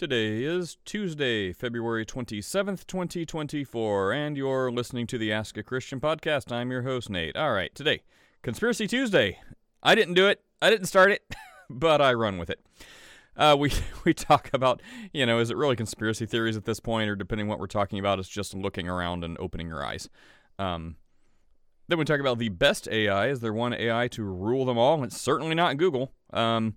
Today is Tuesday, February 27th, 2024, and you're listening to the Ask a Christian podcast. I'm your host, Nate. All right, today, Conspiracy Tuesday. I didn't do it, I didn't start it, but I run with it. Uh, we we talk about, you know, is it really conspiracy theories at this point, or depending what we're talking about, it's just looking around and opening your eyes. Um, then we talk about the best AI. Is there one AI to rule them all? It's certainly not Google. Um,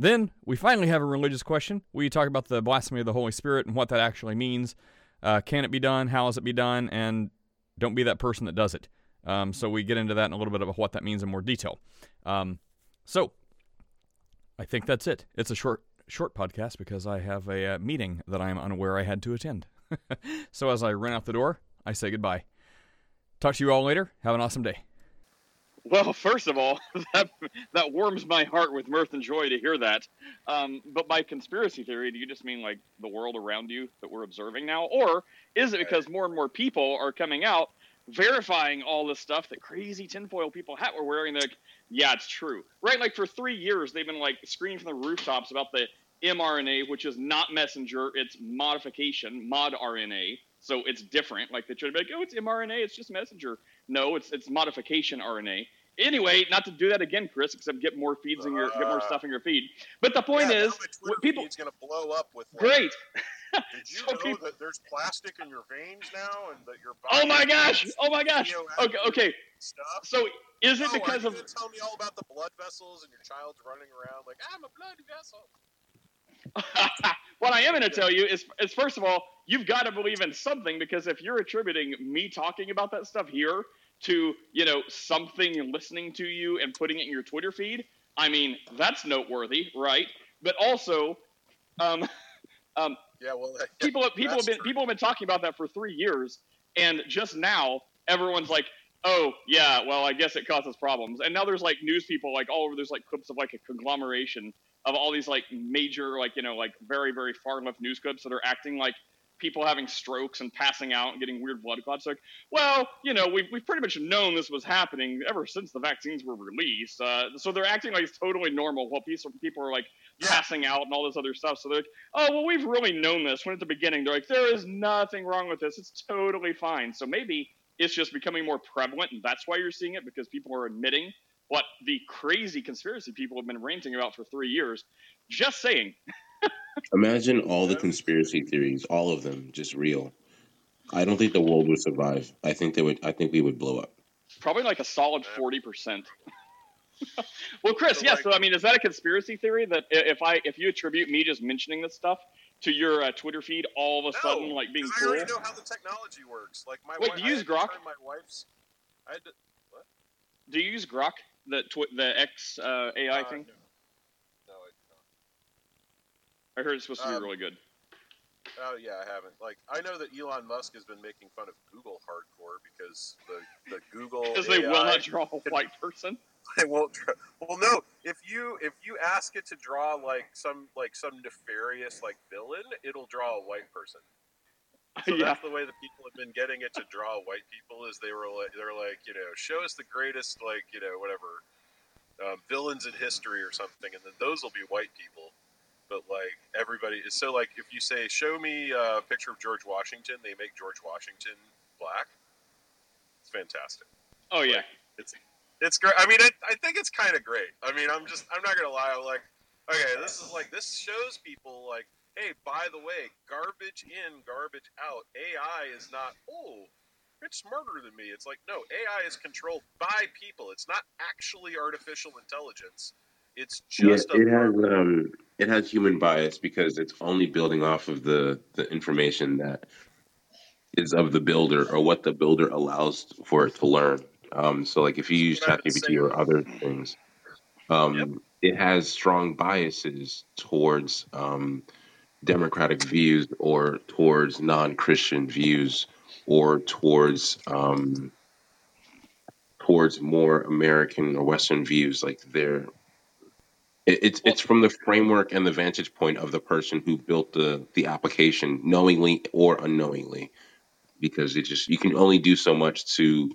then we finally have a religious question. We talk about the blasphemy of the Holy Spirit and what that actually means. Uh, can it be done? How is it be done? And don't be that person that does it. Um, so we get into that in a little bit of what that means in more detail. Um, so I think that's it. It's a short short podcast because I have a uh, meeting that I am unaware I had to attend. so as I run out the door, I say goodbye. Talk to you all later. Have an awesome day. Well, first of all, that that warms my heart with mirth and joy to hear that. Um, but by conspiracy theory, do you just mean like the world around you that we're observing now, or is it because more and more people are coming out verifying all this stuff that crazy tinfoil people hat were wearing? Like, yeah, it's true, right? Like for three years, they've been like screaming from the rooftops about the mRNA, which is not messenger, it's modification, mod RNA. So it's different. Like they try to be like, oh, it's mRNA, it's just messenger. No, it's it's modification RNA. Anyway, not to do that again, Chris, except get more feeds in your get more uh, stuff in your feed. But the point yeah, is, people it's going to blow up with. Like, great. Did you so know people, that there's plastic in your veins now, and that your oh body? Oh my gosh! Oh my gosh! Okay, okay. Stuff. So is it no, because of? Tell me all about the blood vessels, and your child's running around like I'm a blood vessel. what I am going to tell you is, is first of all, you've got to believe in something because if you're attributing me talking about that stuff here to you know something listening to you and putting it in your Twitter feed, I mean that's noteworthy, right? But also, um, um, yeah, well, people people have been true. people have been talking about that for three years, and just now everyone's like, oh yeah, well I guess it causes problems, and now there's like news people like all over. There's like clips of like a conglomeration of all these like major like you know like very very far left news clips that are acting like people having strokes and passing out and getting weird blood clots. Like, well, you know, we've, we've pretty much known this was happening ever since the vaccines were released. Uh, so they're acting like it's totally normal while people are like passing out and all this other stuff. So they're like, oh, well, we've really known this. When at the beginning, they're like, there is nothing wrong with this. It's totally fine. So maybe it's just becoming more prevalent and that's why you're seeing it because people are admitting what the crazy conspiracy people have been ranting about for three years. Just saying. Imagine all the conspiracy theories, all of them, just real. I don't think the world would survive. I think they would. I think we would blow up. Probably like a solid forty percent. well, Chris, yes. So, I mean, is that a conspiracy theory that if I if you attribute me just mentioning this stuff to your uh, Twitter feed, all of a no, sudden like being I cool? I already know how the technology works. Like my wait, wife, do you use Grok? My wife's. I had to, what? Do you use Grok? The tw- the X uh, AI uh, thing? No. I heard it's supposed to be Um, really good. Oh yeah, I haven't. Like I know that Elon Musk has been making fun of Google hardcore because the the Google Because they will not draw a white person. They won't. Draw, well, no. If you if you ask it to draw like some like some nefarious like villain, it'll draw a white person. So yeah. that's the way that people have been getting it to draw white people is they were like they're like you know show us the greatest like you know whatever um, villains in history or something, and then those will be white people. But like everybody is so like if you say show me a picture of George Washington, they make George Washington black. It's fantastic. Oh yeah. Like, it's it's great. I mean, I, I think it's kind of great. I mean, I'm just I'm not gonna lie. I'm like, okay, this is like this shows people like, hey, by the way, garbage in, garbage out. AI is not oh, it's smarter than me. It's like no, AI is controlled by people. It's not actually artificial intelligence. It's just yeah, it has um, it has human bias because it's only building off of the the information that is of the builder or what the builder allows for it to learn. Um, so, like if you use ChatGPT or other things, um, Yep. it has strong biases towards um, democratic views or towards non-Christian views or towards um, towards more American or Western views. Like they're it, it's it's from the framework and the vantage point of the person who built the the application, knowingly or unknowingly, because it just you can only do so much to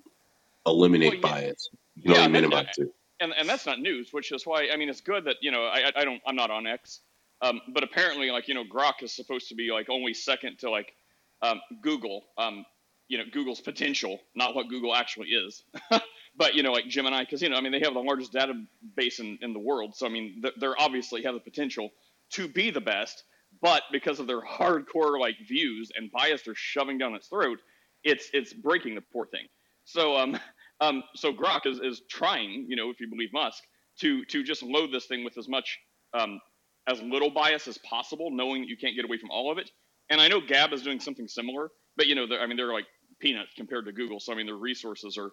eliminate Well, yeah. bias. You can Yeah, minimize it. and and that's not news, which is why I mean it's good that you know I I- I don't I'm not on X, Um, but apparently, like you know, Grok is supposed to be like only second to like um, Google. Um, you know, Google's potential, not what Google actually is. but you know, like Gemini, because you know, I mean, they have the largest database in, in the world, so I mean, they're obviously have the potential to be the best. But because of their hardcore like views and bias they're shoving down its throat, it's it's breaking the poor thing. So um um so Grok is, is trying, you know, if you believe Musk, to to just load this thing with as much um as little bias as possible, knowing that you can't get away from all of it. And I know Gab is doing something similar, but you know, I mean, they're like peanuts compared to Google. So I mean, their resources are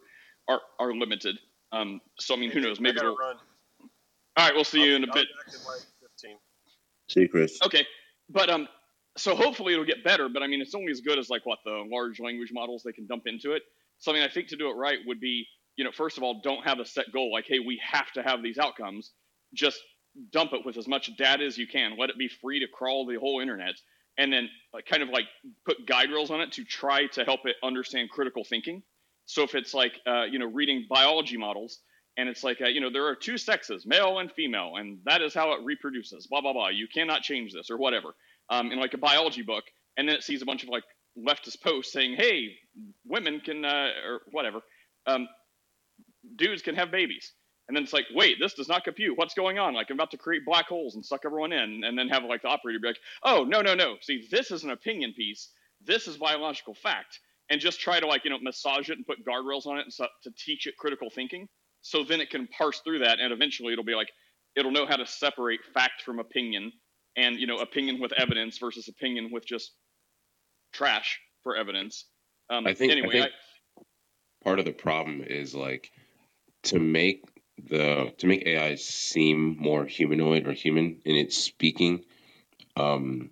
are are limited. Um, so I mean, who knows? Maybe they'll. Run. All right, we'll see I'll, you in a I'll bit. In like 15. See, Chris. Okay, but um, so hopefully it'll get better. But I mean, it's only as good as like what the large language models they can dump into it. So I mean, I think to do it right would be, you know, first of all, don't have a set goal like, hey, we have to have these outcomes. Just dump it with as much data as you can. Let it be free to crawl the whole internet, and then like, kind of like put guide rails on it to try to help it understand critical thinking. So if it's like, uh, you know, reading biology models, and it's like, uh, you know, there are two sexes, male and female, and that is how it reproduces. Blah blah blah. You cannot change this or whatever. Um, in like a biology book, and then it sees a bunch of like leftist posts saying, "Hey, women can uh, or whatever, um, dudes can have babies." And then it's like, wait, this does not compute. What's going on? Like, I'm about to create black holes and suck everyone in, and then have like the operator be like, oh, no, no, no. See, this is an opinion piece. This is biological fact, and just try to like you know massage it and put guardrails on it and so, to teach it critical thinking. So then it can parse through that, and eventually it'll be like it'll know how to separate fact from opinion, and you know opinion with evidence versus opinion with just trash for evidence. Um, I think, anyway, I think part of the problem is like to make the to make AI seem more humanoid or human in its speaking, um,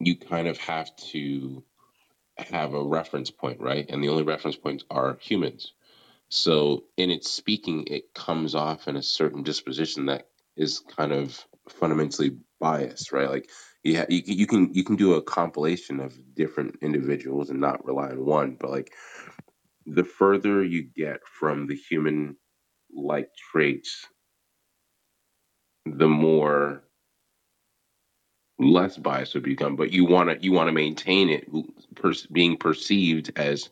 you kind of have to have a reference point, right? And the only reference points are humans. So in its speaking, it comes off in a certain disposition that is kind of fundamentally biased, right? Like you, ha- you, you can you can do a compilation of different individuals and not rely on one, but like the further you get from the human like traits, the more less biased would become. But you want to you want to maintain it per, being perceived as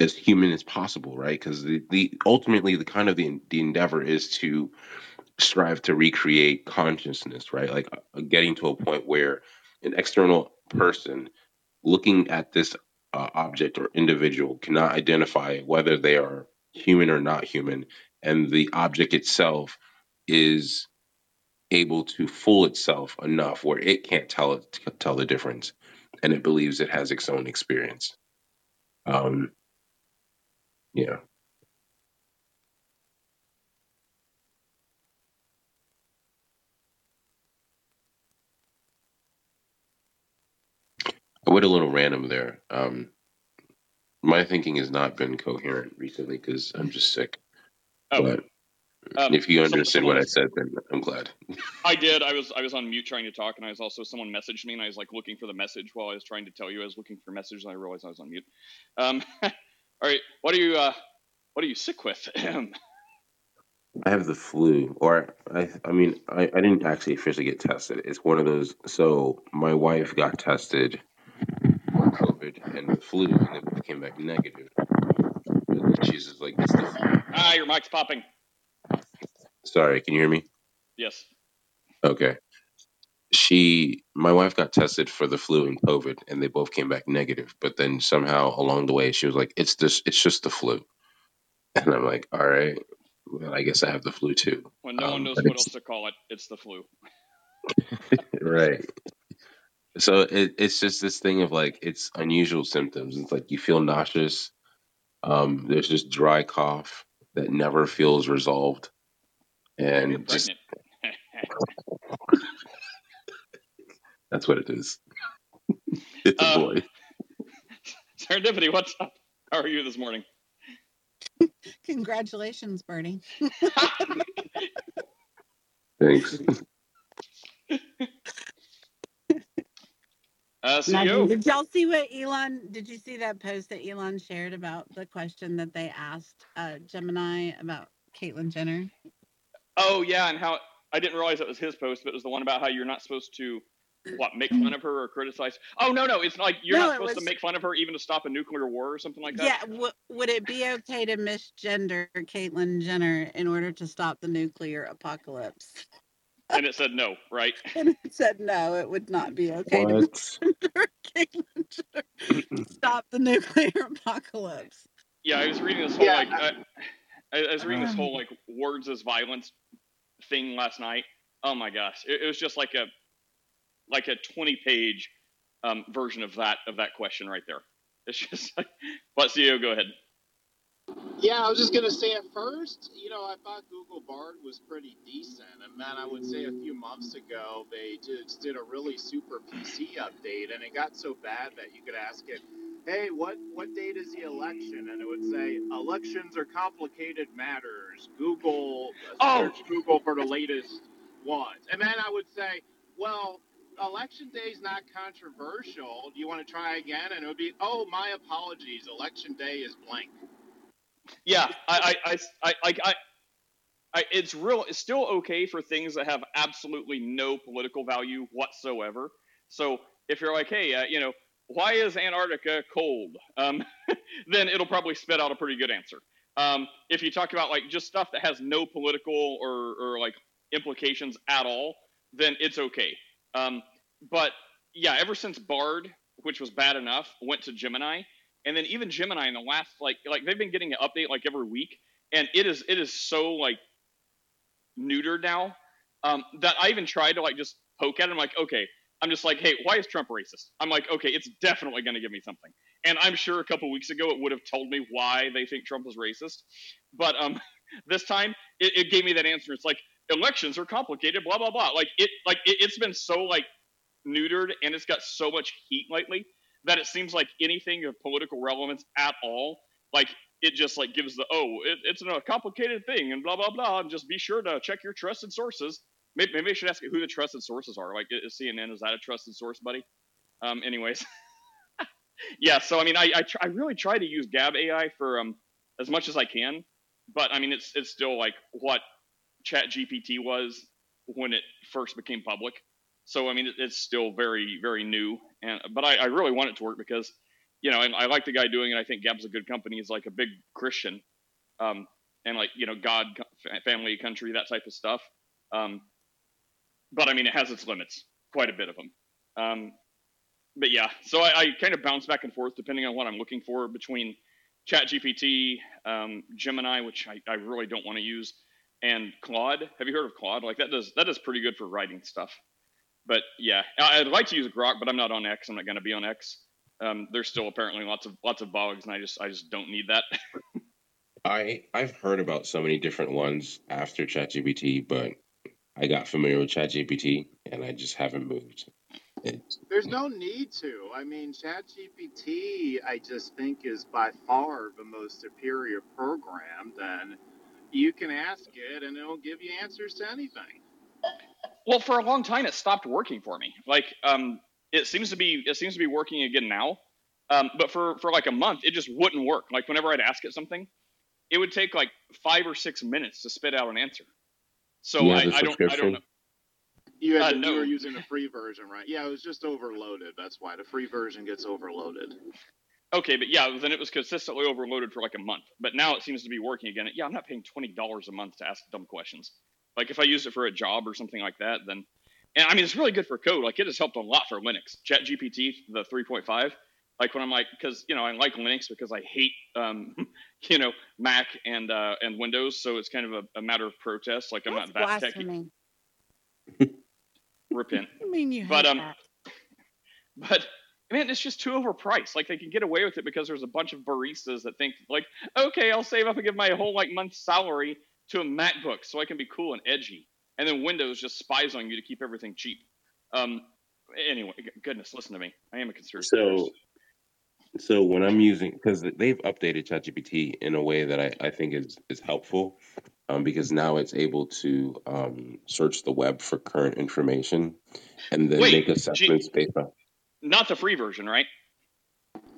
as human as possible, right? Because the, the ultimately the kind of the the endeavor is to strive to recreate consciousness, right? Like uh, getting to a point where an external person looking at this uh, object or individual cannot identify whether they are human or not human and the object itself is able to fool itself enough where it can't tell it tell the difference and it believes it has its own experience um yeah I went a little random there. Um, my thinking has not been coherent recently because I'm just sick. Oh, But um, if you understood what I said, then I'm glad. I did. I was I was on mute trying to talk, and I was also someone messaged me, and I was like looking for the message while I was trying to tell you I was looking for a message, and I realized I was on mute. Um, all right, what are you uh, what are you sick with? I have the flu, or I, I mean, I, I didn't actually officially get tested. It's one of those. So my wife got tested for COVID and the flu, and it came back negative. She's just like, "It's the ah, your mic's popping. Sorry, can you hear me? Yes. Okay. She, my wife got tested for the flu and COVID, and they both came back negative. But then somehow along the way, she was like, "It's this. It's just the flu," and I'm like, "All right." Well, I guess I have the flu too. When no one Um, knows what else to call it, it's the flu. right. So it, it's just this thing of like it's unusual symptoms. It's like you feel nauseous. Um, there's this dry cough that never feels resolved, You're and just that's what it is. it's a Uh, boy. Serendipity, what's up? How are you this morning? Congratulations, Bernie. Thanks. Uh. CEO. Did y'all see what Elon? Did you see that post that Elon shared about the question that they asked uh, Gemini about Caitlyn Jenner? Oh yeah, and how I didn't realize it was his post, but it was the one about how you're not supposed to what make fun of her or criticize. Oh no, no, it's like you're No, not supposed to make fun of her even to stop a nuclear war or something like that. Yeah, w- would it be okay to misgender Caitlyn Jenner in order to stop the nuclear apocalypse? And it said no, right? And it said no, it would not be okay to What? misgender Caitlyn Jenner stop the nuclear apocalypse. Yeah, I was reading this whole Yeah, like I, I, I was reading this Um. whole like words as violence thing last night. Oh my gosh, it, it was just like a like a 20 page um, version of that of that question right there. It's just like, but CEO, go ahead. Yeah, I was just gonna say at first, you know, I thought Google Bard was pretty decent, and then I would say a few months ago they just did a really super PC update, and it got so bad that you could ask it, "Hey, what what date is the election?" and it would say, "Elections are complicated matters. Google Oh! search Google for the latest ones," and then I would say, "Well." Election day is not controversial. Do you want to try again? And it would be, oh, my apologies. Election day is blank. Yeah, I, I, I, I, I, I, it's real. It's still okay for things that have absolutely no political value whatsoever. So if you're like, hey, uh, you know, why is Antarctica cold? Um, then it'll probably spit out a pretty good answer. Um, if you talk about like just stuff that has no political or, or like implications at all, then it's okay. Um, but yeah, ever since Bard, which was bad enough, went to Gemini, and then even Gemini in the last like like they've been getting an update like every week, and it is it is so like neutered now um, that I even tried to like just poke at it. I'm like, okay, I'm just like, hey, why is Trump racist? I'm like, okay, it's definitely going to give me something, and I'm sure a couple weeks ago it would have told me why they think Trump is racist, but um, this time it, it gave me that answer. It's like elections are complicated, blah blah blah. Like it like it, it's been so like neutered and it's got so much heat lately that it seems like anything of political relevance at all, like it just like gives the oh, it, it's a complicated thing and blah blah blah. And just be sure to check your trusted sources. Maybe, maybe I should ask who the trusted sources are. Like, is CNN is that a trusted source, buddy? Um, anyways, yeah. So I mean, I I, try, I really try to use Gab AI for um as much as I can, but I mean, it's it's still like what Chat GPT was when it first became public. So I mean, it, it's still very very new, and but I, I really want it to work because you know, and I like the guy doing it. I think Gab's a good company. He's like a big Christian, um, and like you know, God, family, country, that type of stuff. Um, but I mean, it has its limits, quite a bit of them. Um, but yeah, so I, I kind of bounce back and forth depending on what I'm looking for between ChatGPT, um, Gemini, which I, I really don't want to use, and Claude. Have you heard of Claude? Like that does that is pretty good for writing stuff. But yeah, I- I'd like to use Grok, but I'm not on X. I'm not going to be on X. Um, there's still apparently lots of lots of bugs, and I just I just don't need that. I I've heard about so many different ones after ChatGPT, but I got familiar with ChatGPT and I just haven't moved. It's, There's no need to. I mean, ChatGPT, I just think, is by far the most superior program. Then you can ask it, and it'll give you answers to anything. Well, for a long time, it stopped working for me. Like, um, it seems to be it seems to be working again now. Um, but for for like a month, it just wouldn't work. Like whenever I'd ask it something, it would take like five or six minutes to spit out an answer. So You I, have a I don't I don't know. You, had Uh, to- no. you were using the free version, right? Yeah, it was just overloaded. That's why the free version gets overloaded. Okay, but yeah, then it was consistently overloaded for like a month. But now it seems to be working again. Yeah, I'm not paying twenty dollars a month to ask dumb questions. Like if I use it for a job or something like that, then and I mean it's really good for code. Like it has helped a lot for Linux. ChatGPT, the 3.5. Like when I'm like, because you know I like Linux because I hate um, you know Mac and uh, and Windows, so it's kind of a, a matter of protest. Like I'm That's not that techy. Repent. I mean, you But, um, that. But man, it's just too overpriced. Like they can get away with it because there's a bunch of baristas that think like, okay, I'll save up and give my whole like month's salary to a MacBook so I can be cool and edgy. And then Windows just spies on you to keep everything cheap. Um. Anyway, goodness, listen to me. I am a conspiracy so theorist. so when I'm using because they've updated ChatGPT in a way that I, I think is is helpful um, because now it's able to um, search the web for current information and then Wait, make G- assessments based on. Not the free version, right?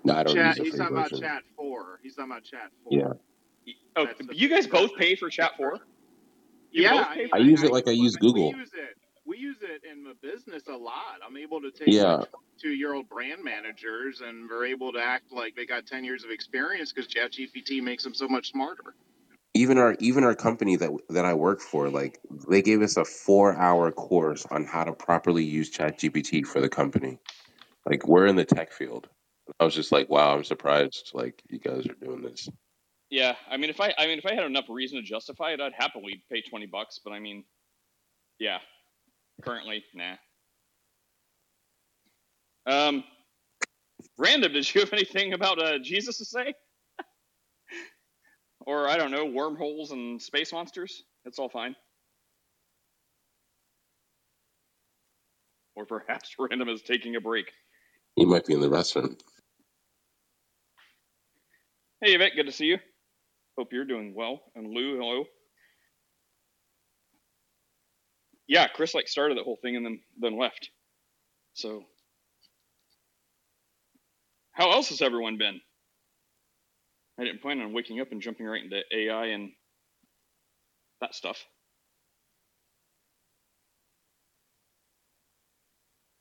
No, I don't Chat, use the he's free talking about. Chat 4. He's talking about Chat 4. Yeah. Oh, That's you guys both pay for Chat Four? You yeah, both pay I use it like I we- use Google. We use it. We use it in the business a lot. I'm able to take Yeah. two-year-old brand managers, and we're able to act like they got 10 years of experience because ChatGPT makes them so much smarter. even our even our company that that I work for, like they gave us a four hour course on how to properly use ChatGPT for the company. Like we're in the tech field. I was just like, wow, I'm surprised. Like you guys are doing this. Yeah, I mean, if I, I mean, if I had enough reason to justify it, I'd happily pay twenty bucks. But I mean, yeah, currently, nah. Um, random. Did you have anything about uh, Jesus to say? or I don't know, wormholes and space monsters? It's all fine. Or perhaps random is taking a break. You might be in the restroom. Hey, Yvette, good to see you. Hope you're doing well. And Lou, hello. Yeah, Chris like started that whole thing and then then left. So, how else has everyone been? I didn't plan on waking up and jumping right into AI and that stuff.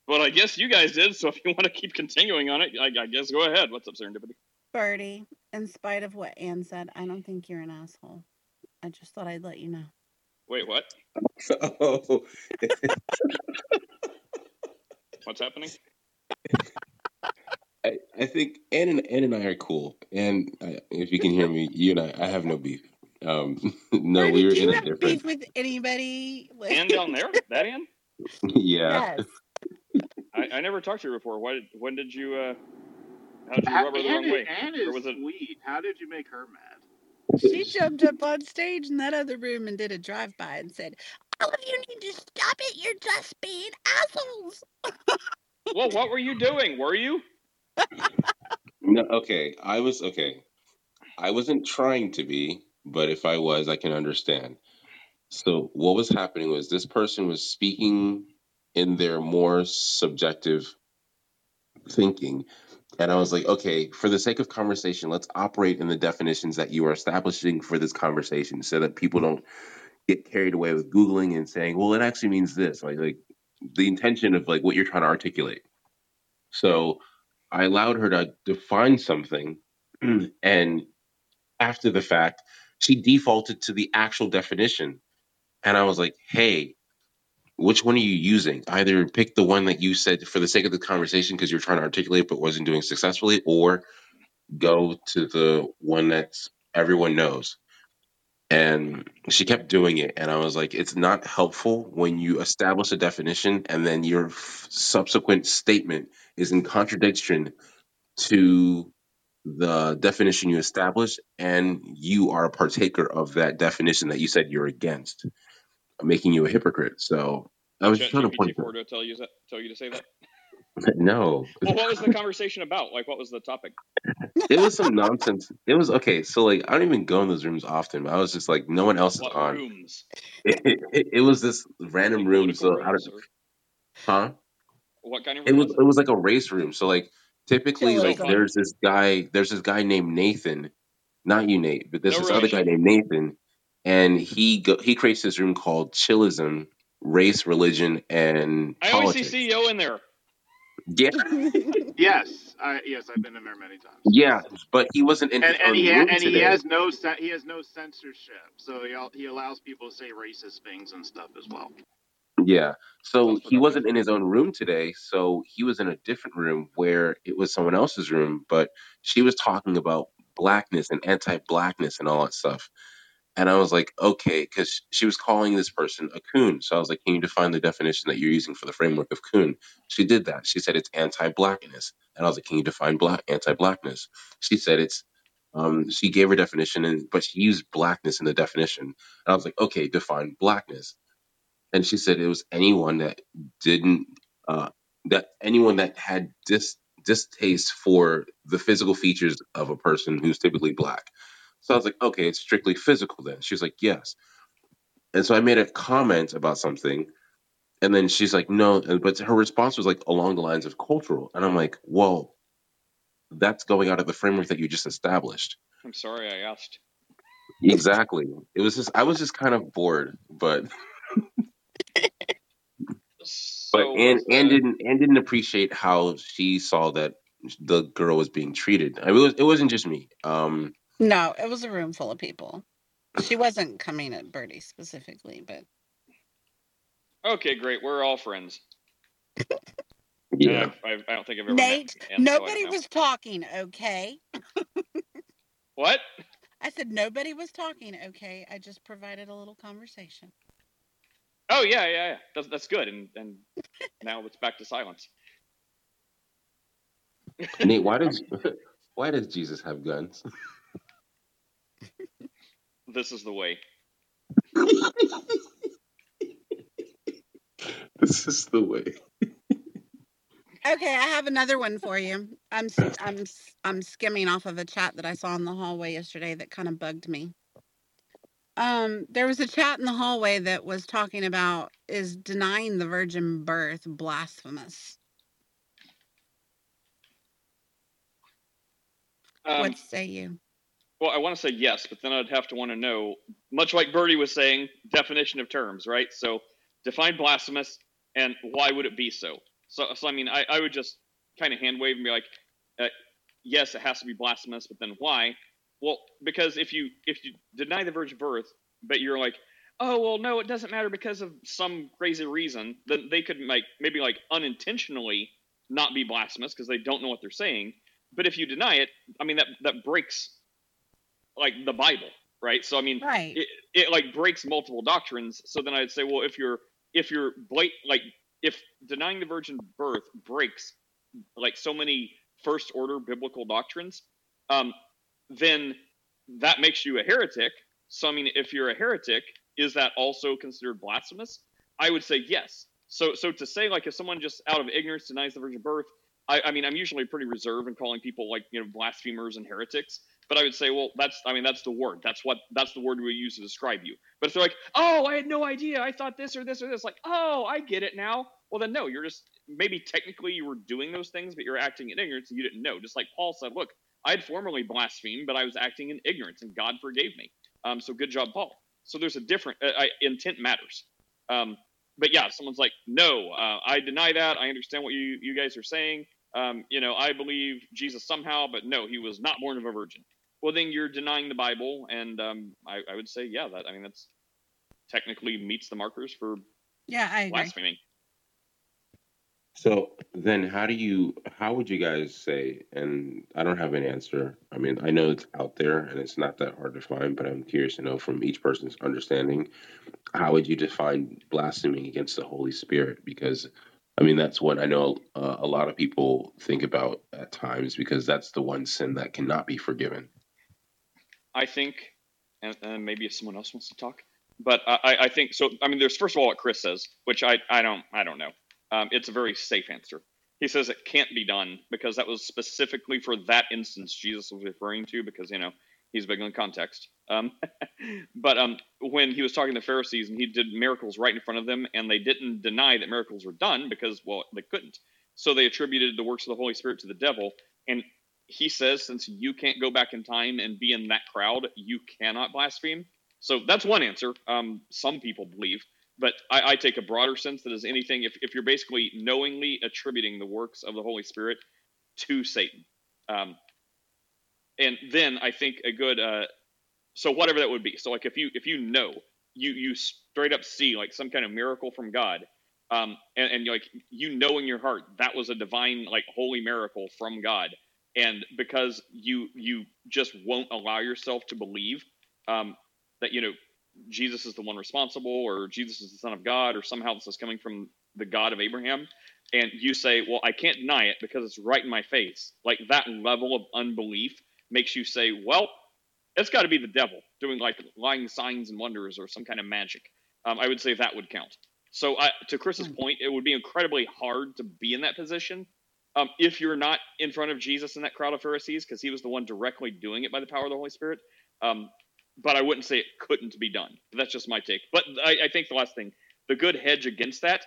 But I guess you guys did, so if you want to keep continuing on it, I, I guess go ahead. What's up, Serendipity? Birdie, in spite of what Anne said, I don't think you're an asshole. I just thought I'd let you know. Wait, what? oh, What's happening? I, I think Ann and Ann and I are cool. And if you can hear me, you and I, I have no beef. Um, no, we were in a different. beef with anybody? Ann down there? That Ann? yeah. Yes. I, I never talked to her before. Why? When did you? uh How did you rub her the wrong way? Anne Or was it? sweet. How did you make her mad? She jumped up on stage in that other room and did a drive by and said, All of you need to stop it. You're just being assholes. Well, what were you doing? Were you? No, okay. I was okay. I wasn't trying to be, but if I was, I can understand. So what was happening was this person was speaking in their more subjective thinking. And I was like, okay, for the sake of conversation, let's operate in the definitions that you are establishing for this conversation so that people don't get carried away with Googling and saying, well, it actually means this. Like, like the intention of like what you're trying to articulate. So I allowed her to define something. And after the fact, she defaulted to the actual definition. And I was like, hey, which one are you using? Either pick the one that you said for the sake of the conversation because you're trying to articulate but wasn't doing successfully, or go to the one that everyone knows. And she kept doing it. And I was like, it's not helpful when you establish a definition and then your f- subsequent statement is in contradiction to the definition you established, and you are a partaker of that definition that you said you're against, making you a hypocrite. So I was just trying to ChatGPT point four to tell you that, tell you to say that. that. No, Well, what was the conversation about? Like, what was the topic? it was some nonsense. It was okay. So like, I don't even go in those rooms often. But I was just like, no one else is on. rooms? It, it, it was this random Like room. So I rooms, don't, or huh? what kind of It room was was it was like a race room. So like typically like there's this guy there's this guy named Nathan, not you Nate, but there's No this other guy named Nathan, and he go, he creates this room called Chillism, race, religion, and I always see CEO in there. Yeah, Yes, I, yes, I've been in there many times. yeah, but he wasn't in And, his and own he ha- room and he has no he has no censorship, so he he allows people to say racist things and stuff as well. Yeah. So he wasn't in his own room today. So he was in a different room where it was someone else's room, but she was talking about blackness and anti blackness and all that stuff. And I was like, okay, because she was calling this person a coon. So I was like, can you define the definition that you're using for the framework of coon? She did that. She said it's anti blackness. And I was like, can you define black anti blackness? She said it's um, she gave her definition, and but she used blackness in the definition. And I was like, okay, define blackness and she said it was anyone that didn't uh, that anyone that had dis distaste for the physical features of a person who's typically black. So I was like, okay, it's strictly physical then. She was like, yes. And so I made a comment about something, and then she's like, no, but her response was like along the lines of cultural, and I'm like, whoa, that's going out of the framework that you just established. I'm sorry I asked. exactly. It was just I was just kind of bored, but but and and didn't and didn't appreciate how she saw that the girl was being treated. I mean, it was it wasn't just me. Um, No, it was a room full of people. She wasn't coming at Birdie specifically, but okay, great. We're all friends. yeah. I, I, I don't think I've ever Nate, met. Ann, so I don't nobody know. was talking, okay? What? I said nobody was talking, okay? I just provided a little conversation. Oh yeah, yeah, yeah. That's that's good. And and now it's back to silence. Nate, why does why does Jesus have guns? This is the way. this is the way. Okay, I have another one for you. I'm s- I'm s- I'm skimming off of a chat that I saw in the hallway yesterday that kind of bugged me. Um, there was a chat in the hallway that was talking about is denying the virgin birth blasphemous? Um, what say you? Well, I want to say yes, but then I'd have to want to know, much like Birdie was saying, definition of terms, right? So define blasphemous and why would it be so? So, so I mean, I, I would just kind of hand wave and be like, uh, yes, it has to be blasphemous, but then why? Well, because if you if you deny the virgin birth, but you're like, oh well, no, it doesn't matter because of some crazy reason, then they could like maybe like unintentionally not be blasphemous because they don't know what they're saying. But if you deny it, I mean that that breaks like the Bible, right? So I mean, Right. it, it like breaks multiple doctrines. So then I'd say, well, if you're if you're blat like if denying the virgin birth breaks like so many first order biblical doctrines, um, then that makes you a heretic. So I mean, if you're a heretic, is that also considered blasphemous? I would say yes. So so to say like if someone just out of ignorance denies the virgin birth, I, I mean I'm usually pretty reserved in calling people like you know blasphemers and heretics. But I would say, well, that's I mean that's the word. That's what that's the word we use to describe you. But if they're like, oh, I had no idea. I thought this or this or this, like, oh, I get it now. Well, then no, you're just maybe technically you were doing those things, but you're acting in ignorance and you didn't know. Just like Paul said, look, I had formerly blasphemed, but I was acting in ignorance, and God forgave me. Um, so good job, Paul. So there's a different uh, I, intent matters. Um, but yeah, someone's like, no, uh, I deny that. I understand what you you guys are saying. Um, you know, I believe Jesus somehow, but no, he was not born of a virgin. Well, then you're denying the Bible, and um, I, I would say, yeah, that I mean that's technically meets the markers for Yeah, I agree. blaspheming. So then, how do you? How would you guys say? And I don't have an answer. I mean, I know it's out there and it's not that hard to find, but I'm curious to know from each person's understanding. How would you define blaspheming against the Holy Spirit? Because I mean, that's what I know uh, a lot of people think about at times because that's the one sin that cannot be forgiven. I think, and, and maybe if someone else wants to talk, but I, I- think so. I mean, there's first of all what Chris says, which I, I don't I don't know. Um, it's a very safe answer. He says it can't be done because that was specifically for that instance Jesus was referring to because you know he's big on context. Um, but um, when he was talking to the Pharisees and he did miracles right in front of them, and they didn't deny that miracles were done because well they couldn't, so they attributed the works of the Holy Spirit to the devil. And he says, since you can't go back in time and be in that crowd, you cannot blaspheme. So that's one answer. Um, some people believe, but I, I take a broader sense that is anything. If, if you're basically knowingly attributing the works of the Holy Spirit to Satan, um, and then I think a good. Uh, so whatever that would be. So like if you if you know you you straight up see like some kind of miracle from God, um, and, and like you know in your heart that was a divine like holy miracle from God, and because you you just won't allow yourself to believe um, that you know Jesus is the one responsible or Jesus is the Son of God or somehow this is coming from the God of Abraham, and you say, well, I can't deny it because it's right in my face. Like that level of unbelief makes you say, well, it's got to be the devil doing like lying signs and wonders or some kind of magic. Um, I would say that would count. So I, to Chris's point, it would be incredibly hard to be in that position um, if you're not in front of Jesus in that crowd of Pharisees, because he was the one directly doing it by the power of the Holy Spirit. Um, but I wouldn't say it couldn't be done. That's just my take. But I, I think the last thing, the good hedge against that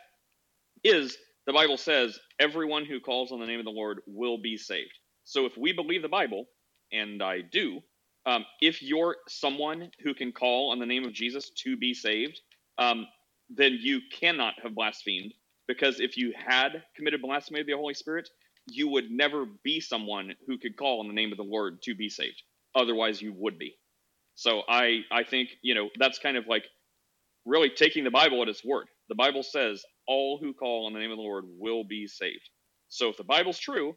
is the Bible says everyone who calls on the name of the Lord will be saved. So if we believe the Bible, and I do, um, if you're someone who can call on the name of Jesus to be saved, um, then you cannot have blasphemed because if you had committed blasphemy of the Holy Spirit, you would never be someone who could call on the name of the Lord to be saved. Otherwise, you would be. So I I think you know that's kind of like really taking the Bible at its word. The Bible says all who call on the name of the Lord will be saved. So if the Bible's true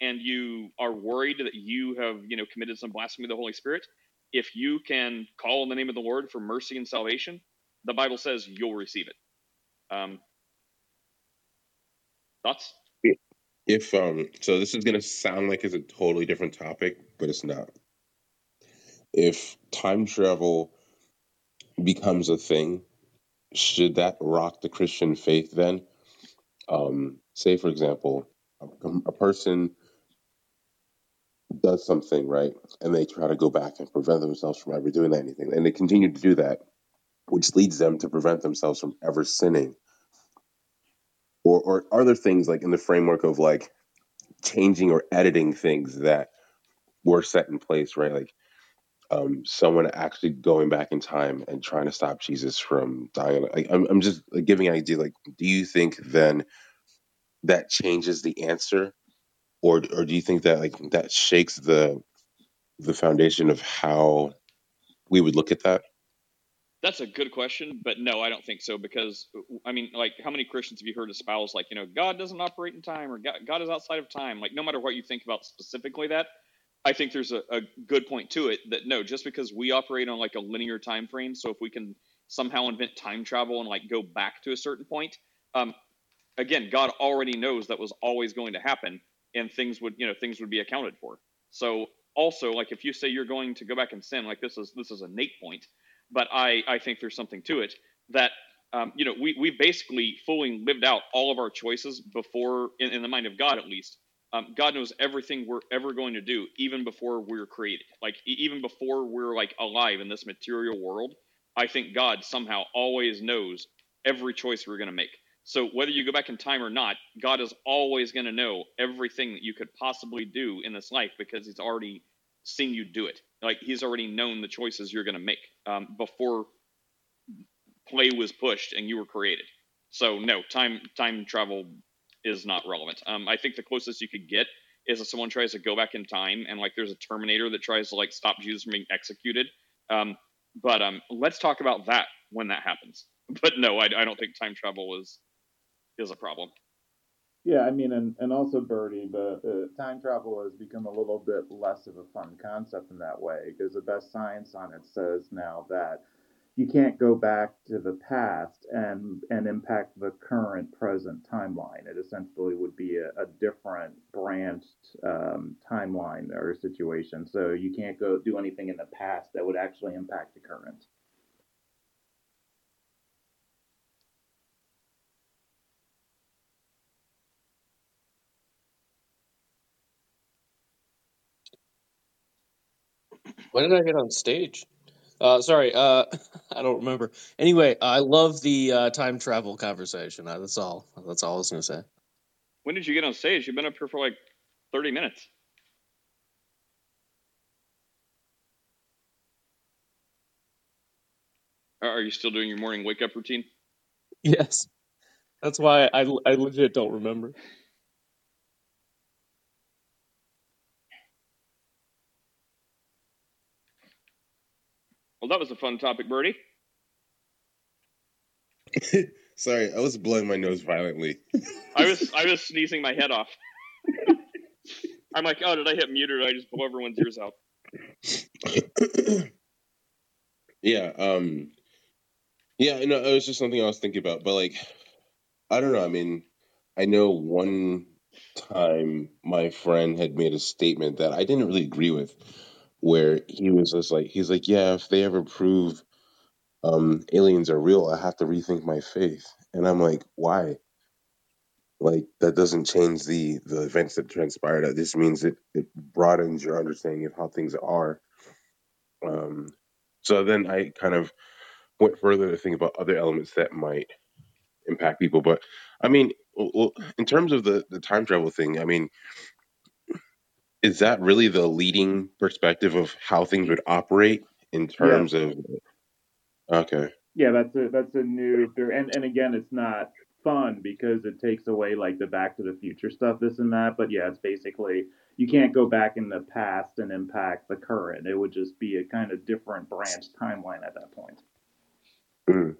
and you are worried that you have you know committed some blasphemy of the Holy Spirit, if you can call on the name of the Lord for mercy and salvation, the Bible says you'll receive it. Um, thoughts? If um, so this is gonna sound like it's a totally different topic, but it's not. If time travel becomes a thing, should that rock the Christian faith then? Um, say, for example, a, a person does something right and they try to go back and prevent themselves from ever doing anything, and they continue to do that, which leads them to prevent themselves from ever sinning. Or, or are there things like in the framework of like changing or editing things that were set in place, right? Like um, someone actually going back in time and trying to stop Jesus from dying. Like, I'm, I'm just like, giving an idea. Like, do you think then that changes the answer, or or do you think that like that shakes the the foundation of how we would look at that? That's a good question, but no, I don't think so because I mean, like, how many Christians have you heard espouse like, you know, God doesn't operate in time or God, God is outside of time? Like, no matter what you think about specifically that, I think there's a, a good point to it that no, just because we operate on like a linear time frame, so if we can somehow invent time travel and like go back to a certain point, um, again, God already knows that was always going to happen, and things would you know things would be accounted for. So also, like if you say you're going to go back and sin, like this is this is a Nate point, but I I think there's something to it that um, you know we we basically fully lived out all of our choices before in, in the mind of God at least um, God knows everything we're ever going to do, even before we're created. Like even before we're like alive in this material world, I think God somehow always knows every choice we're going to make. So whether you go back in time or not, God is always going to know everything that you could possibly do in this life because He's already seen you do it. Like He's already known the choices you're going to make um, before play was pushed and you were created. So no, time time travel is not relevant. Um, I think the closest you could get is if someone tries to go back in time and like there's a Terminator that tries to like stop Jesus from being executed. Um, but um, let's talk about that when that happens. But no, I, I don't think time travel is is a problem. Yeah, I mean, and, and also Birdie, uh, time travel has become a little bit less of a fun concept in that way because the best science on it says now that you can't go back to the past and and impact the current present timeline. It essentially would be a, a different branched um, timeline or situation. So you can't go do anything in the past that would actually impact the current. When did I get on stage? Uh, sorry, uh, I don't remember. Anyway, I love the uh, time travel conversation. Uh, that's all. That's all I was gonna say. When did you get on stage? You've been up here for like thirty minutes. Are you still doing your morning wake up routine? Yes, that's why I I legit don't remember. Well, that was a fun topic, Birdie. Sorry, I was blowing my nose violently. I was I was sneezing my head off. I'm like, oh, did I hit mute or did I just blow everyone's ears out? yeah, um yeah, no, it was just something I was thinking about, but like I don't know, I mean, I know one time my friend had made a statement that I didn't really agree with where he was just like he's like, Yeah, if they ever prove um aliens are real, I have to rethink my faith. And I'm like, why? Like that doesn't change the the events that transpired. That just means it it broadens your understanding of how things are. Um so then I kind of went further to think about other elements that might impact people. But I mean, in terms of the the time travel thing, I mean, is that really the leading perspective of how things would operate in terms of? Okay. Yeah, that's a that's a new and and again, it's not fun because it takes away like the Back to the Future stuff, this and that. But yeah, it's basically you can't go back in the past and impact the current. It would just be a kind of different branch timeline at that point. Mm.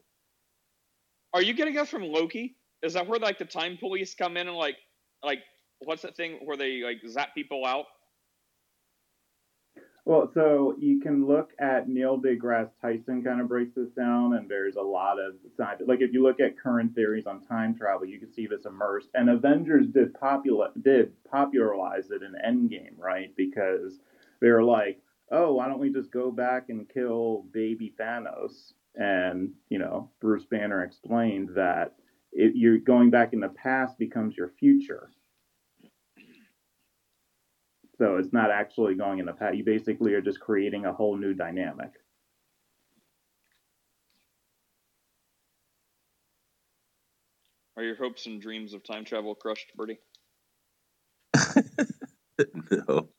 Are you getting us from Loki? Is that where like the time police come in and like like what's that thing where they like zap people out? Well, so you can look at Neil deGrasse Tyson kind of breaks this down, and there's a lot of. Like if you look at current theories on time travel, you can see this immersed. And Avengers did popular did popularize it in Endgame, right? Because they were like, oh, why don't we just go back and kill baby Thanos? And you know, Bruce Banner explained that it, you're going back in the past becomes your future. So it's not actually going in the past. You basically are just creating a whole new dynamic. Are your hopes and dreams of time travel crushed, Birdie? no,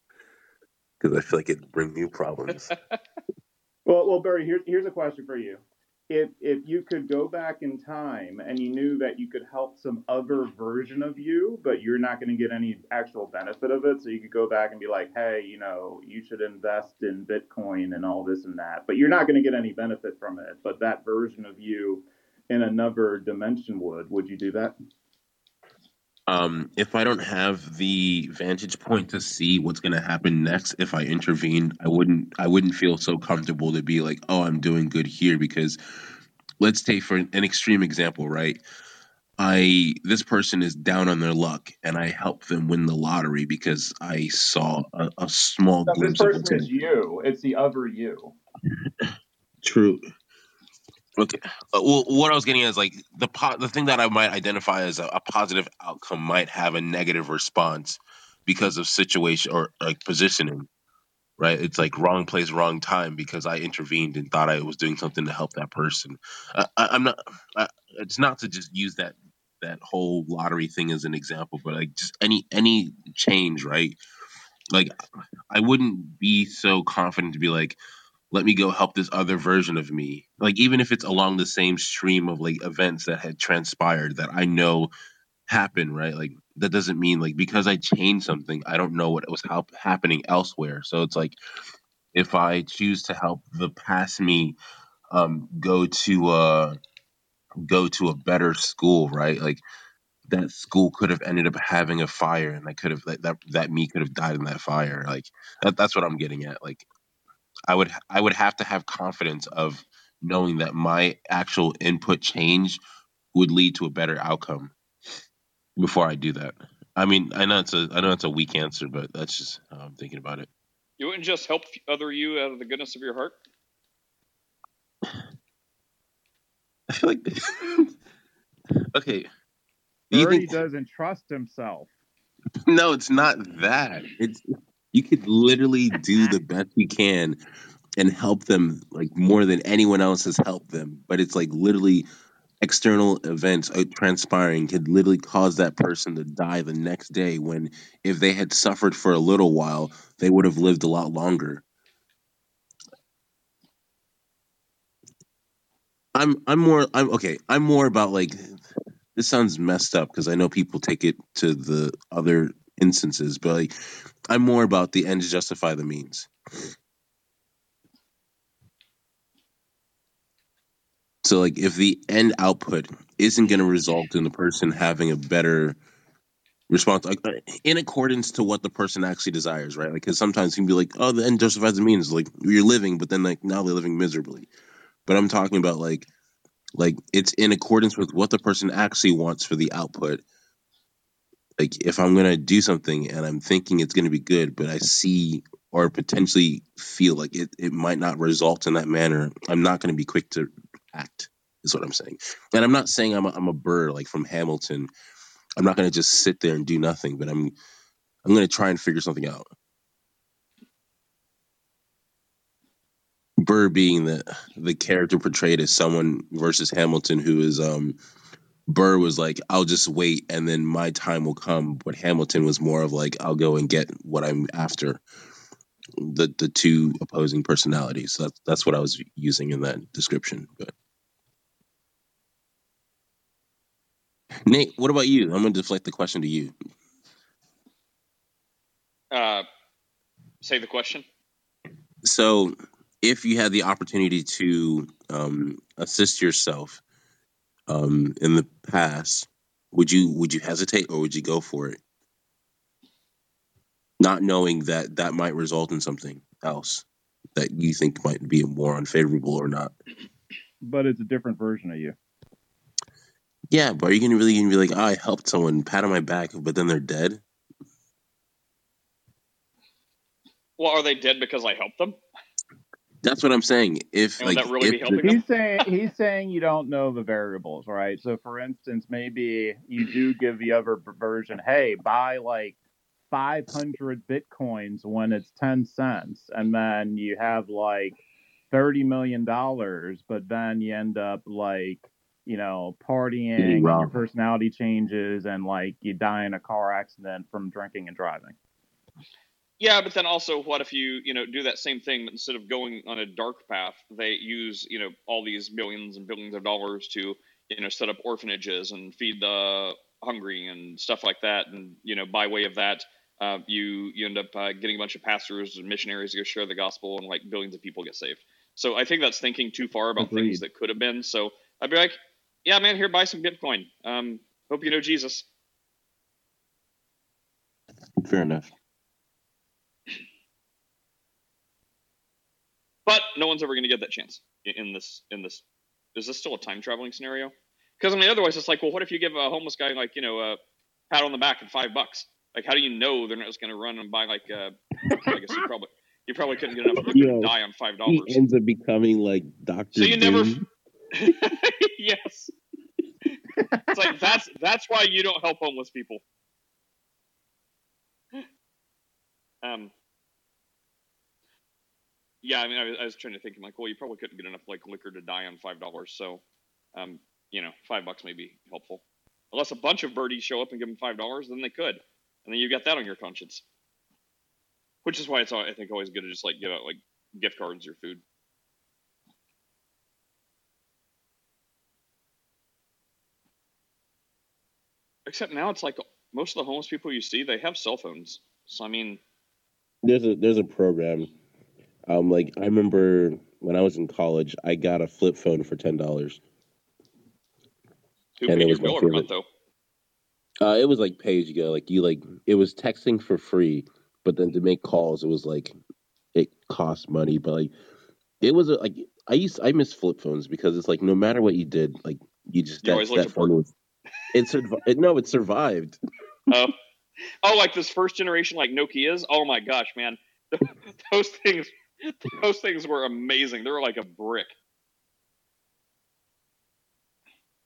because I feel like it'd bring new problems. Well, well, Barry, here's here's a question for you. If if you could go back in time and you knew that you could help some other version of you, but you're not going to get any actual benefit of it, so you could go back and be like, hey, you know, you should invest in Bitcoin and all this and that, but you're not going to get any benefit from it. But that version of you in another dimension would. Would you do that? Um, if I don't have the vantage point to see what's going to happen next, if I intervened, I wouldn't. I wouldn't feel so comfortable to be like, "Oh, I'm doing good here." Because let's take for an extreme example, right? I this person is down on their luck, and I help them win the lottery because I saw a, a small No, this glimpse of person what's is you. It's the other you. True. Okay. Uh, well, what I was getting at is like the po- the thing that I might identify as a, a positive outcome might have a negative response because of situation or like positioning. Right? It's like wrong place, wrong time because I intervened and thought I was doing something to help that person. I, I'm not. I, it's not to just use that that whole lottery thing as an example, but like just any any change, right? Like I wouldn't be so confident to be like, let me go help this other version of me. Like even if it's along the same stream of like events that had transpired that I know happened, right? Like that doesn't mean like because I changed something, I don't know what was hap- happening elsewhere. So it's like if I choose to help the past me um go to go to a better school, right? Like that school could have ended up having a fire and I could have that that, that me could have died in that fire. Like that, that's what I'm getting at. Like I would I would have to have confidence of knowing that my actual input change would lead to a better outcome before I do that. I mean, I know it's a I know it's a weak answer, but that's just how I'm thinking about it. You wouldn't just help other you out of the goodness of your heart? I feel like okay. Do you think doesn't trust himself. no, it's not that. It's you could literally do the best you can and help them like more than anyone else has helped them. But it's like literally external events uh, transpiring could literally cause that person to die the next day when if they had suffered for a little while, they would have lived a lot longer. I'm I'm more I'm okay. I'm more about like this sounds messed up because I know people take it to the other instances, but like I'm more about the ends justify the means. So like if the end output isn't going to result in the person having a better response like in accordance to what the person actually desires, right? Like cuz sometimes you can be like, "Oh, the end justifies the means." Like you're living, but then like now they're living miserably. But I'm talking about like like it's in accordance with what the person actually wants for the output. Like if I'm going to do something and I'm thinking it's going to be good, but I see or potentially feel like it, it might not result in that manner, I'm not going to be quick to act. Is what I'm saying. And I'm not saying I'm a, I'm a Burr like from Hamilton. I'm not going to just sit there and do nothing, but I'm I'm going to try and figure something out. Burr being the the character portrayed as someone versus Hamilton who is um Burr was like, "I'll just wait, and then my time will come." But Hamilton was more of like, "I'll go and get what I'm after." The the two opposing personalities. That's that's what I was using in that description. But Nate, what about you? I'm gonna deflect the question to you. Uh, say the question. So, if you had the opportunity to um, assist yourself um, in the past, would you would you hesitate or would you go for it, not knowing that that might result in something else that you think might be more unfavorable or not? But it's a different version of you. Yeah, but are you gonna really gonna be like, oh, I helped someone, pat on my back, but then they're dead? Well, are they dead because I helped them? That's what I'm saying. If And like really if the- He's saying he's saying you don't know the variables, right? So, for instance, maybe you do give the other version, hey, buy like 500 bitcoins when it's 10 cents, and then you have like 30 million dollars, but then you end up like you know partying, your personality changes, and like you die in a car accident from drinking and driving. Yeah, but then also, what if you you know do that same thing, but instead of going on a dark path, they use you know all these millions and billions of dollars to you know set up orphanages and feed the hungry and stuff like that, and you know by way of that, uh, you you end up uh, getting a bunch of pastors and missionaries to go share the gospel, and like billions of people get saved. So I think that's thinking too far about Agreed. things that could have been. So I'd be like, yeah, man, here, buy some Bitcoin. Um, hope you know Jesus. fair enough. But no one's ever going to get that chance in this. In this, is this still a time traveling scenario? Because I mean, otherwise, it's like, well, what if you give a homeless guy like you know a pat on the back and five bucks? Like, how do you know they're not just going to run and buy like? Uh, I guess you probably you probably couldn't get enough liquor Yo, to die on five dollars. He dollars. ends up becoming like Doctor. So you never. yes. It's like that's that's why you don't help homeless people. Um. Yeah, I mean, I was, I was trying to think. I'm like, well, you probably couldn't get enough like liquor to die on five dollars. So, um, you know, five bucks may be helpful. Unless a bunch of birdies show up and give them five dollars, then they could, and then you've got that on your conscience. Which is why it's I think always good to just like give out like gift cards or food. Except now it's like most of the homeless people you see, they have cell phones. So I mean, there's a there's a program. Um, like I remember when I was in college, I got a flip phone for ten dollars. who And paid it your was my bill month though? Uh, it was like pay as you go. Like you like it was texting for free, but then to make calls, it was like it cost money. But like it was a, like I used I miss flip phones because it's like no matter what you did, like you just You that, that phone was it survived. It, no, it survived. Oh, oh, like this first generation like Nokia's. Oh my gosh, man, those things, those things were amazing. They were like a brick.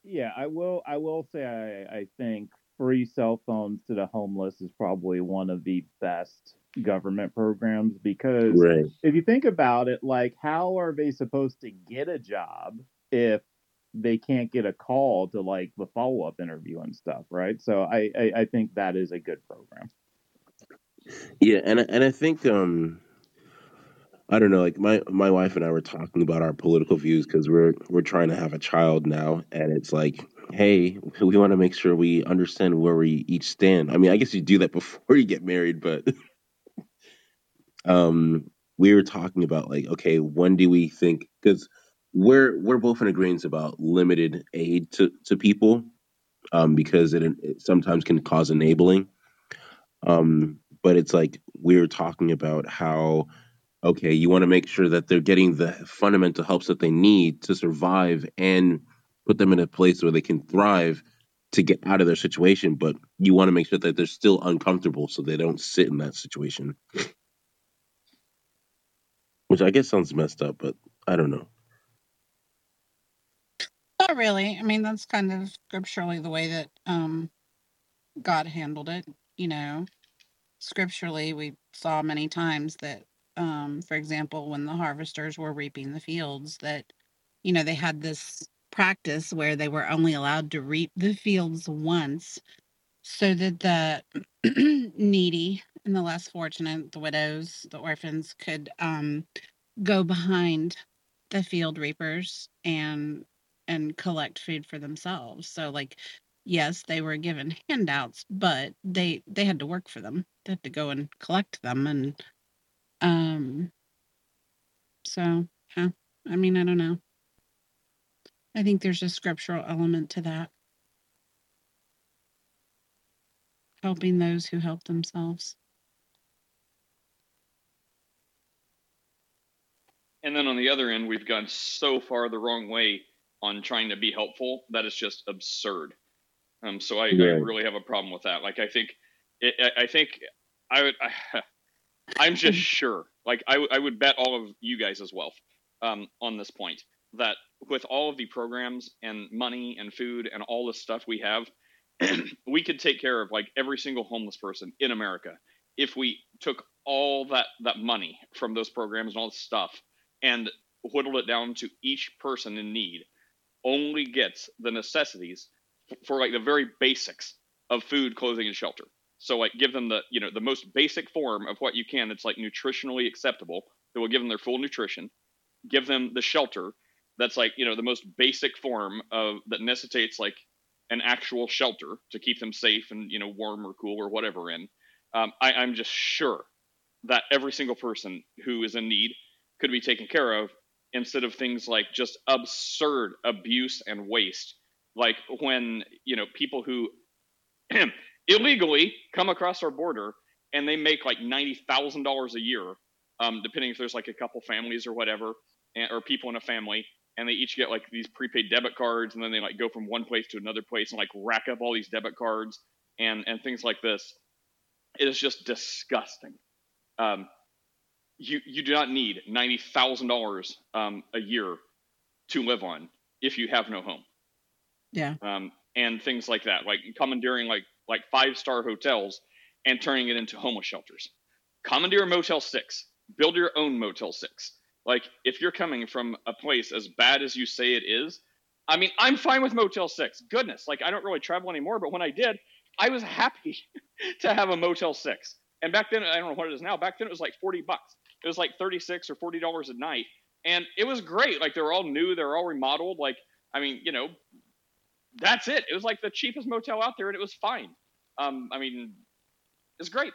Yeah, I will. I will say I, I think free cell phones to the homeless is probably one of the best government programs because Right. if you think about it, like how are they supposed to get a job if they can't get a call to like the follow up interview and stuff, right? So I, I I think that is a good program. Yeah, and I- and I think um I don't know, like my my wife and I were talking about our political views because we're we're trying to have a child now, and it's like, hey, we want to make sure we understand where we each stand. I mean, I guess you do that before you get married, but um, we were talking about like, okay, when do we think? Because we're we're both in agreement about limited aid to to people, um, because it, it sometimes can cause enabling. Um, but it's like we were talking about how okay, you want to make sure that they're getting the fundamental helps that they need to survive and put them in a place where they can thrive to get out of their situation, but you want to make sure that they're still uncomfortable so they don't sit in that situation. Which I guess sounds messed up, but I don't know. Not really. I mean, that's kind of scripturally the way that um, God handled it. You know, scripturally, we saw many times that, um, for example, when the harvesters were reaping the fields, that, you know, they had this practice where they were only allowed to reap the fields once so that the needy and the less fortunate, the widows, the orphans, could um, go behind the field reapers and and collect food for themselves. So like yes, they were given handouts, but they they had to work for them. They had to go and collect them and um so yeah, I mean I don't know. I think there's a scriptural element to that. Helping those who help themselves. And then on the other end, we've gone so far the wrong way on trying to be helpful that it's just absurd. Um, so I, I really have a problem with that. Like I think, it, I I think I would, I'm just sure. Like I, w- I would bet all of you guys as well um, on this point that with all of the programs and money and food and all this stuff we have, we could take care of like every single homeless person in America if we took all that that money from those programs and all this stuff and whittled it down to each person in need only gets the necessities for like the very basics of food, clothing, and shelter. So like give them the you know the most basic form of what you can that's like nutritionally acceptable that will give them their full nutrition. Give them the shelter that's like you know the most basic form of that necessitates like an actual shelter to keep them safe and you know warm or cool or whatever in. Um, I, I'm just sure that every single person who is in need could be taken care of instead of things like just absurd abuse and waste like when you know people who illegally come across our border and they make like $90,000 a year um, depending if there's like a couple families or whatever and, or people in a family and they each get like these prepaid debit cards and then they like go from one place to another place and like rack up all these debit cards and and things like this it is just disgusting um, you you do not need ninety thousand dollars um, a year to live on if you have no home. Yeah. Um, and things like that, like commandeering like like five star hotels and turning it into homeless shelters. Commandeer Motel Six. Build your own Motel Six. Like if you're coming from a place as bad as you say it is, I mean, I'm fine with Motel Six. Goodness, like I don't really travel anymore, but when I did, I was happy to have a Motel Six. And back then, I don't know what it is now. Back then, it was like forty bucks. It was like thirty six or forty dollars a night, and it was great. Like they were all new, they were all remodeled. Like I mean, you know, that's it. It was like the cheapest motel out there, and it was fine. Um, I mean, it's great.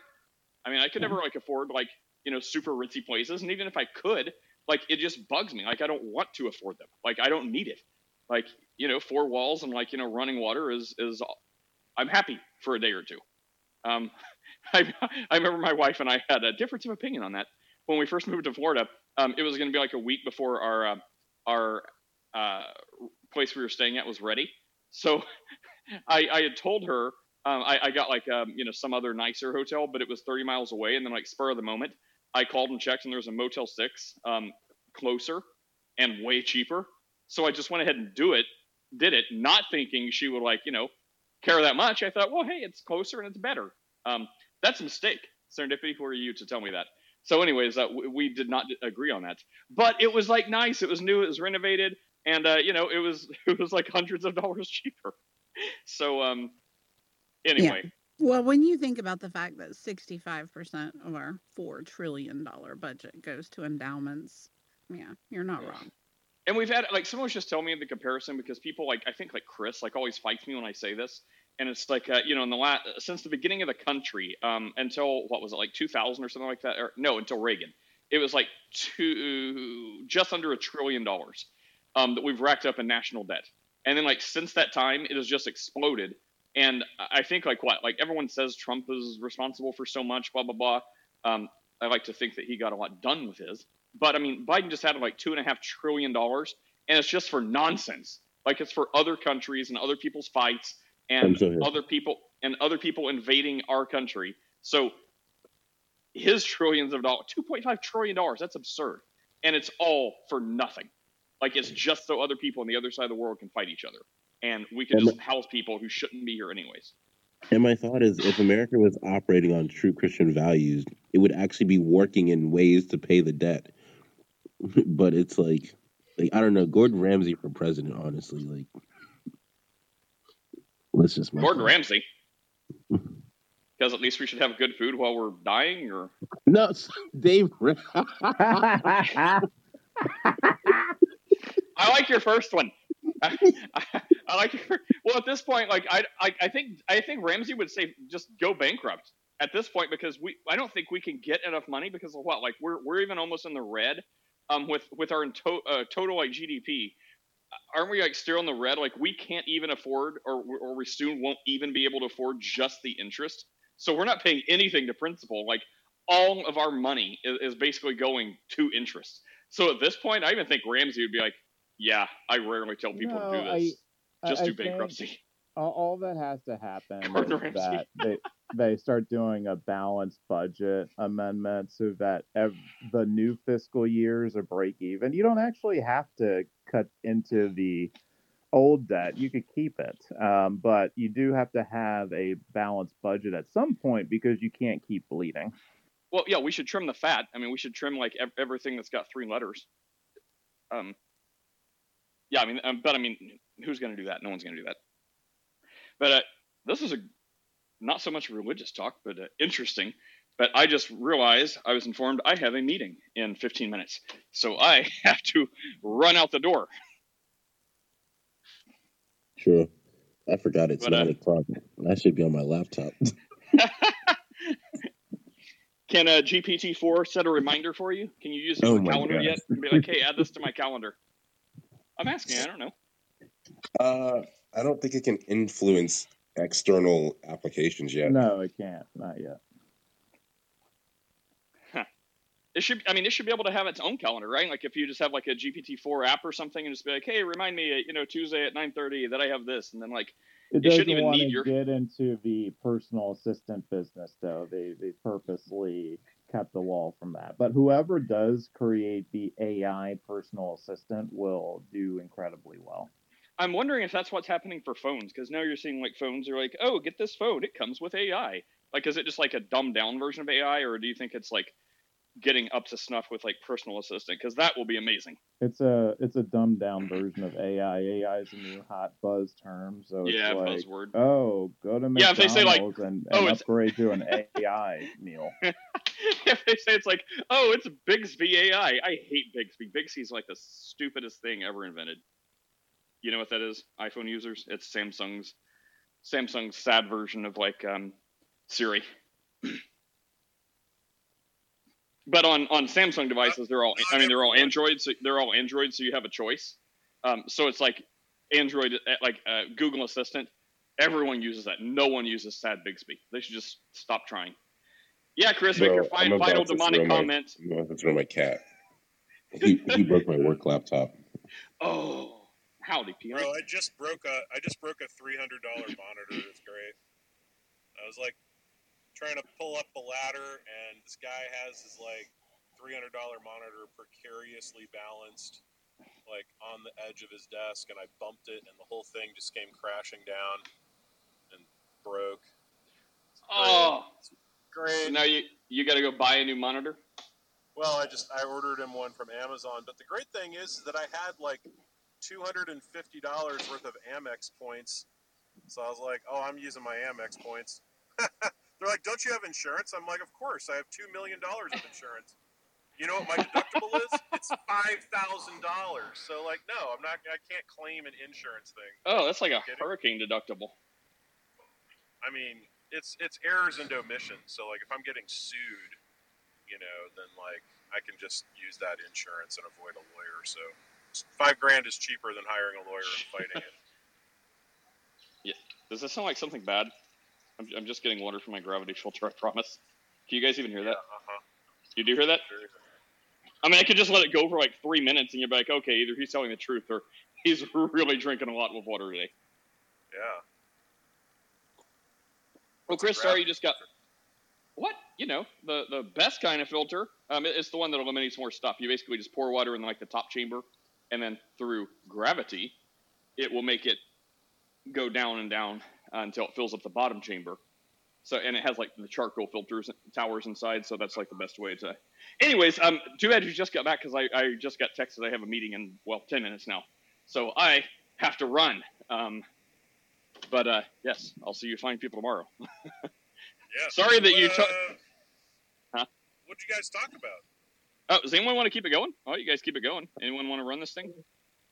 I mean, I could never like afford like you know super ritzy places, and even if I could, like it just bugs me. Like I don't want to afford them. Like I don't need it. Like you know, four walls and like you know running water is is. All. I'm happy for a day or two. Um, I, I remember my wife and I had a difference of opinion on that when we first moved to Florida. Um, it was going to be like a week before our uh, our uh, place we were staying at was ready. So I, I had told her um, I, I got like um, you know some other nicer hotel, but it was 30 miles away. And then like spur of the moment, I called and checked, and there was a Motel Six um, closer and way cheaper. So I just went ahead and do it, did it, not thinking she would like you know care that much. I thought, well, hey, it's closer and it's better. Um, that's a mistake. Serendipity, who are you to tell me that? So, anyways, uh, we, we did not agree on that. But it was like nice. It was new. It was renovated, and uh, you know, it was it was like hundreds of dollars cheaper. So, um, anyway, Well, when you think about the fact that 65% of our $4 trillion budget goes to endowments, yeah, you're not Yeah. wrong. and we've had like someone was just telling me the comparison because people like I think like Chris like always fights me when I say this, and it's like uh, you know in the last since the beginning of the country um, until what was it like 2000 or something like that or no until Reagan, it was like two just under a trillion dollars um, that we've racked up in national debt, and then like since that time it has just exploded. And I think like what like everyone says Trump is responsible for so much blah blah blah. Um, I like to think that he got a lot done with his. But I mean, Biden just had like two and a half trillion dollars, and it's just for nonsense. Like it's for other countries and other people's fights and other people and other people invading our country. So his trillions of dollars, two point five trillion dollars, that's absurd, and it's all for nothing. Like it's just so other people on the other side of the world can fight each other, and we can And just house people who shouldn't be here anyways. And my thought is, if America was operating on true Christian values, it would actually be working in ways to pay the debt. but it's like Like I don't know, Gordon Ramsay for president. Honestly, like let's just my Gordon thought. Ramsay. Because at least we should have good food while we're dying, or No, Dave. I like your first one. I, I like your. Well, at this point, like I, I, I think I think Ramsey would say just go bankrupt at this point because we I don't think we can get enough money because of what like we're we're even almost in the red, um with with our uh, total like GDP. Aren't we like still in the red? Like we can't even afford, or or we soon won't even be able to afford just the interest. So we're not paying anything to principal. Like all of our money is, is basically going to interest. So at this point, I even think Ramsey would be like, "Yeah, I rarely tell people to do this. I- Just I do think- bankruptcy." all, all that has to happen is that they they start doing a balanced budget amendment so that ev- the new fiscal years are break even. You don't actually have to cut into the old debt; you could keep it, um, but you do have to have a balanced budget at some point because you can't keep bleeding. Well, yeah, we should trim the fat. I mean, we should trim like ev- everything that's got three letters. Um. Yeah, I mean, um, but I mean, who's going to do that? No one's going to do that. But uh, this is a not so much religious talk, but uh, interesting. But I just realized I was informed I have a meeting in 15 minutes, so I have to run out the door. Sure. I forgot it's But, uh, nine o'clock. I should be on my laptop. Can uh, GPT-4 set a reminder for you? Can you use it Oh calendar God. yet? And be like, hey, add this to my calendar. I'm asking. I don't know. Uh, I don't think it can influence external applications yet. No, it can't. Not yet. It should. I mean, it should be able to have its own calendar, right? Like if you just have like a GPT-4 app or something, and just be like, "Hey, remind me, uh, you know, Tuesday at 9:30 that I have this," and then like, It You doesn't shouldn't even want need to your- get into the personal assistant business, though. They they purposely kept the wall from that. But whoever does create the AI personal assistant will do incredibly well. I'm wondering if that's what's happening for phones, because now you're seeing like phones are like, "Oh, get this phone, it comes with AI." Like, is it just like a dumbed down version of AI, or do you think it's like getting up to snuff with like personal assistant? Because that will be amazing. It's a it's a dumbed down version of AI. AI is a new hot buzz term, so it's yeah, like, buzzword. oh, go to Yeah, if they say, like, McDonald's and, oh, upgrade to an AI meal. if they say it's like, oh, it's Bixby AI. I hate Bixby. Bixby's like the stupidest thing ever invented. You know what that is? iPhone users. It's Samsung's Samsung's sad version of like um, Siri. but on on Samsung devices, they're all. I mean, they're all Android, So they're all Android, so you have a choice. Um, so it's like Android, uh, like uh, Google Assistant. Everyone uses that. No one uses Sad Bixby. They should just stop trying. Yeah, Chris, make your Bro, fi- final demonic throw my- comment. I'm about to throw my cat. He, he broke my work laptop. Oh, howdy, Peter. Bro, I just broke a I just broke a three hundred dollar monitor. It's great. I was like trying to pull up the ladder, and this guy has his like three hundred dollar monitor precariously balanced, like on the edge of his desk, and I bumped it, and the whole thing just came crashing down and broke. Oh, Great. now you you got to go buy a new monitor. Well, I just I ordered him one from Amazon, but the great thing is that I had like two hundred and fifty dollars worth of Amex points, so I was like, "Oh, I'm using my Amex points." They're like, "Don't you have insurance?" I'm like, "Of course, I have two million dollars of insurance." You know what my deductible is? It's five thousand dollars. So like, no, I'm not. I can't claim an insurance thing. Oh, that's like a hurricane deductible. I mean, it's it's errors and omissions. So like, if I'm getting sued, you know, then like I can just use that insurance and avoid a lawyer. So five grand is cheaper than hiring a lawyer and fighting it. Yeah. Does this sound like something bad? I'm, I'm just getting water from my gravity filter. I promise. Can you guys even hear that? Uh-huh. You do hear that? Sure. I mean, I could just let it go for like three minutes, and you're like, okay, either he's telling the truth or he's really drinking a lot of water today. Yeah. Well, Chris, sorry, you just got what? You know, the the best kind of filter. Um, it's the one that eliminates more stuff. You basically just pour water in like the top chamber, and then through gravity, it will make it go down and down until it fills up the bottom chamber, So and it has like the charcoal filters towers inside, so that's like the best way to. Anyways, um, too bad you just got back because I, I just got texted I have a meeting in well ten minutes now, so I have to run. Um, but uh, yes, I'll see you fine people tomorrow. Yeah. Sorry that you What, uh, Huh? What'd you guys talk about? Oh, does anyone want to keep it going? Oh, you guys keep it going. Anyone want to run this thing?